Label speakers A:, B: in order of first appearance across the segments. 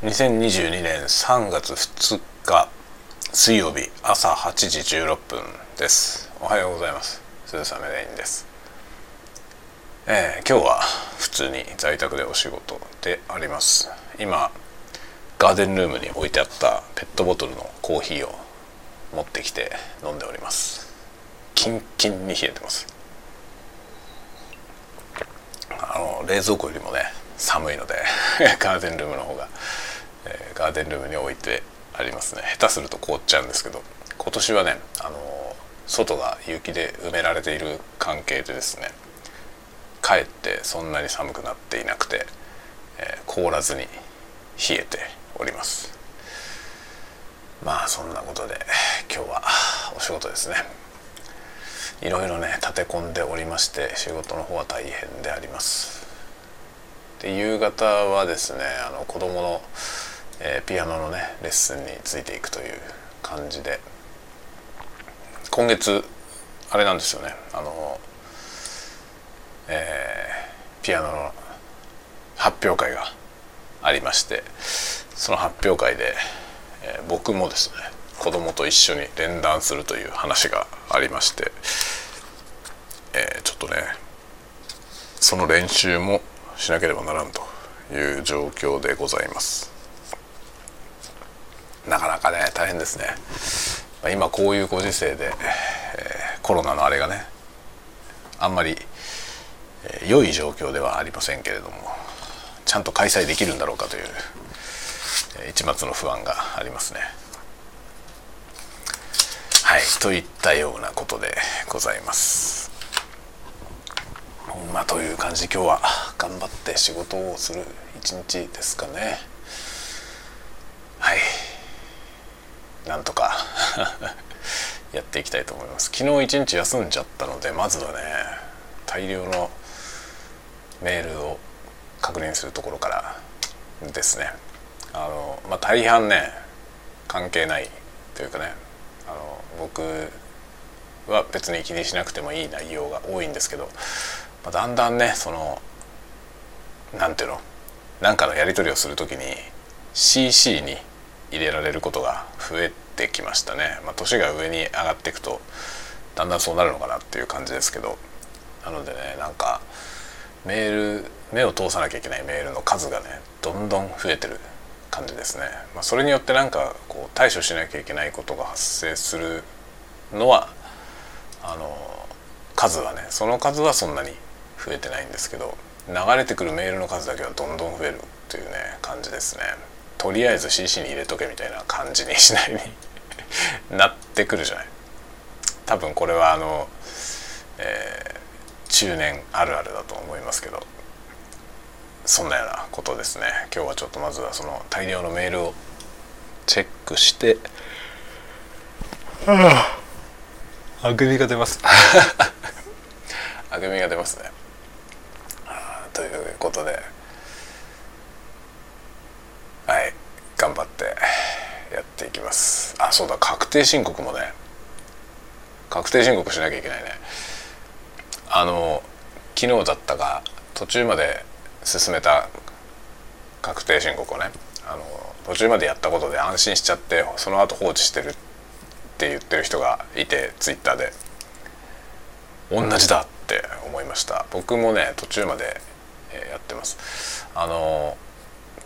A: 2022年3月2日水曜日朝8時16分です。おはようございます。鈴雨レインです。えー、今日は普通に在宅でお仕事であります。今ガーデンルームに置いてあったペットボトルのコーヒーを持ってきて飲んでおります。キンキンに冷えてます。あの冷蔵庫よりもね寒いので ガーデンルームの方が、ガーデンルームに置いてありますね下手すると凍っちゃうんですけど今年はねあの外が雪で埋められている関係でですねかえってそんなに寒くなっていなくて、えー、凍らずに冷えておりますまあそんなことで今日はお仕事ですねいろいろね立て込んでおりまして仕事の方は大変でありますで夕方はですねあの子供の、えー、ピアノのねレッスンについていくという感じで。今月あれなんですよね。あの、えー、ピアノの発表会がありましてその発表会で、えー、僕もですね子供と一緒に連弾するという話がありまして、えー、ちょっとねその練習もしなければならんという状況でございます。大変ですね。ま今こういうご時世で、えー、コロナのあれがねあんまり、えー、良い状況ではありませんけれどもちゃんと開催できるんだろうかという、えー、一末の不安がありますね。はいといったようなことでございます。まあという感じ。で今日は頑張って仕事をする一日ですかねはいなんとか やっていきたいと思います。昨日一日休んじゃったのでまずはね大量のメールを確認するところからですね。あのまあ大半ね関係ないというかねあの僕は別に気にしなくてもいい内容が多いんですけどまあ、だんだんねそのなんていうの何かのやり取りをする時に CC に入れられることが増えてきましたね、まあ、年が上に上がっていくとだんだんそうなるのかなっていう感じですけど。なのでねなんかメール目を通さなきゃいけないメールの数がねどんどん増えてる感じですね、まあ、それによってなんかこう対処しなきゃいけないことが発生するのはあの数はねその数はそんなに増えてないんですけど流れてくるメールの数だけはどんどん増えるというね感じですね。とりあえず CC に入れとけみたいな感じにしないに なってくるじゃない。多分これはあの、えー、中年あるあるだと思いますけど。そんなようなことですね。今日はちょっとまずはその大量のメールをチェックして。ああくびが出ます。あくびが出ますね。ということではい頑張ってやっていきます。あそうだ確定申告もね。確定申告しなきゃいけないね。あの昨日だったが途中まで進めた確定申告をねあの途中までやったことで安心しちゃってその後放置してるって言ってる人がいてツイッターで。同じだって思いました。僕もね途中までやってます。あの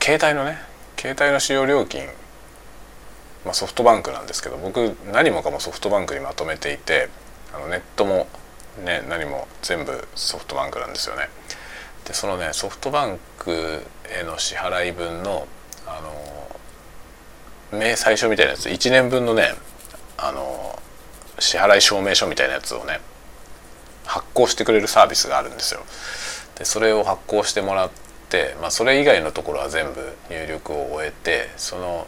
A: 携帯のね携帯の使用料金、まあ、ソフトバンクなんですけど僕何もかもソフトバンクにまとめていてあのネットもね何も全部ソフトバンクなんですよね。でそのねソフトバンクへの支払い分のあの明細書みたいなやつ1年分のねあの支払い証明書みたいなやつをね発行してくれるサービスがあるんですよ。でそれを発行してもらって、まあ、それ以外のところは全部入力を終えてその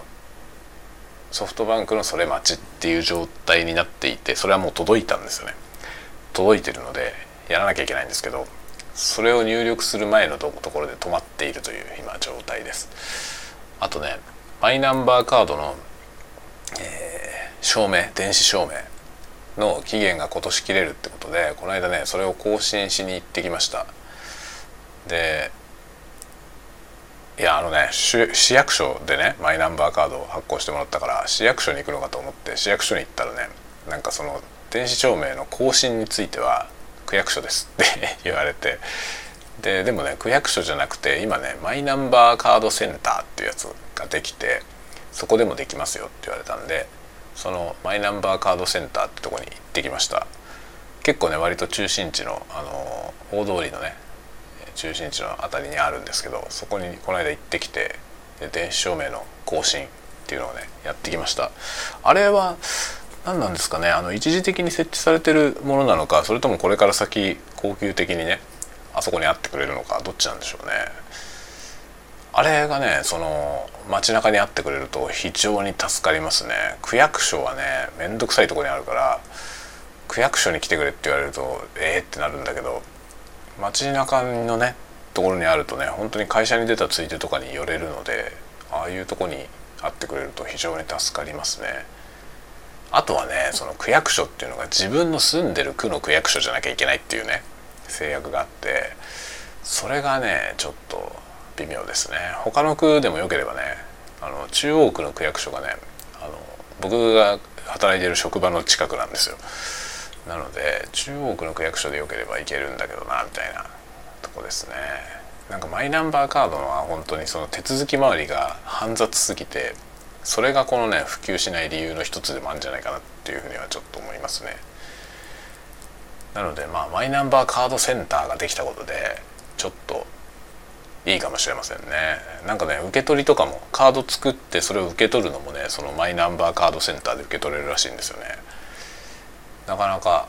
A: ソフトバンクのそれ待ちっていう状態になっていてそれはもう届いたんですよね。届いてるのでやらなきゃいけないんですけどそれを入力する前のところで止まっているという今状態です。あとねマイナンバーカードの、えー、証明電子証明の期限が今年切れるってことでこの間ねそれを更新しに行ってきました。でいやあのね市役所でねマイナンバーカードを発行してもらったから市役所に行くのかと思って市役所に行ったらねなんかその電子証明の更新については区役所ですって 言われてででもね区役所じゃなくて今ねマイナンバーカードセンターっていうやつができてそこでもできますよって言われたんでそのマイナンバーカードセンターってとこに行ってきました。結構ね割と中心地のあの大通りのね中心地の辺りにあるんですけどそこにこの間行ってきて電子証明の更新っていうのをねやってきました。あれは何なんですかねあの一時的に設置されてるものなのかそれともこれから先恒久的にねあそこにあってくれるのかどっちなんでしょうね。あれがねその街中にあってくれると非常に助かりますね。区役所はね面倒くさいとこにあるから区役所に来てくれって言われるとええー、ってなるんだけど街中のねところにあるとね本当に会社に出たついでとかに寄れるのでああいうとこにあってくれると非常に助かりますね。あとはねその区役所っていうのが自分の住んでる区の区役所じゃなきゃいけないっていうね制約があってそれがねちょっと微妙ですね。他の区でもよければねあの中央区の区役所がねあの僕が働いてる職場の近くなんですよ。なので中央区の区役所でよければ行けるんだけどなみたいな。とこですね。なんかマイナンバーカードは本当にその手続き周りが煩雑すぎてそれがこのね普及しない理由の一つでもあるんじゃないかなっていうふうにはちょっと思いますね。なのでまあマイナンバーカードセンターができたことでちょっといいかもしれませんね。なんかね受け取りとかもカード作ってそれを受け取るのもねそのマイナンバーカードセンターで受け取れるらしいんですよね。なかなか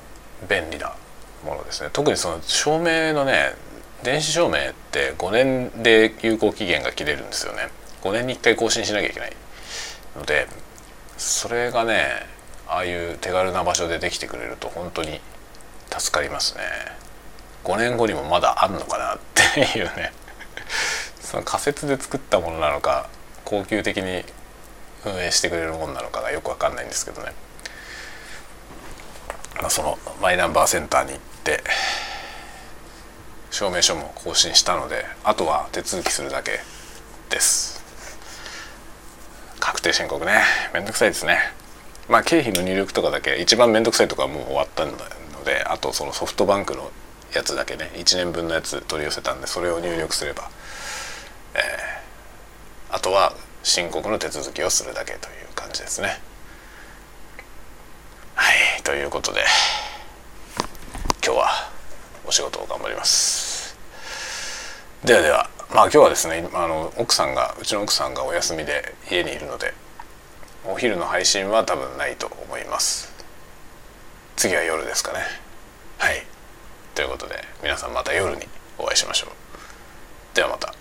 A: 便利なものですね。特にその証明のね電子証明って5年で有効期限が切れるんですよね。5年に1回更新しなきゃいけない。のでそれがねああいう手軽な場所でできてくれると本当に助かりますね。5年後にもまだあんのかなっていうね。その仮説で作ったものなのか恒久的に運営してくれるものなのかがよく分かんないんですけどね、そのマイナンバーセンターに行って証明書も更新したのであとは手続きするだけです。確定申告ね。めんどくさいですね。まあ経費の入力とかだけ一番めんどくさいとかはもう終わったのであとそのソフトバンクのやつだけね1年分のやつ取り寄せたんでそれを入力すれば、えー、あとは申告の手続きをするだけという感じですね。ということで今日はお仕事を頑張ります。ではではまあ今日はですねあの奥さんがうちの奥さんがお休みで家にいるのでお昼の配信は多分ないと思います。次は夜ですかね。はいということで皆さんまた夜にお会いしましょうではまた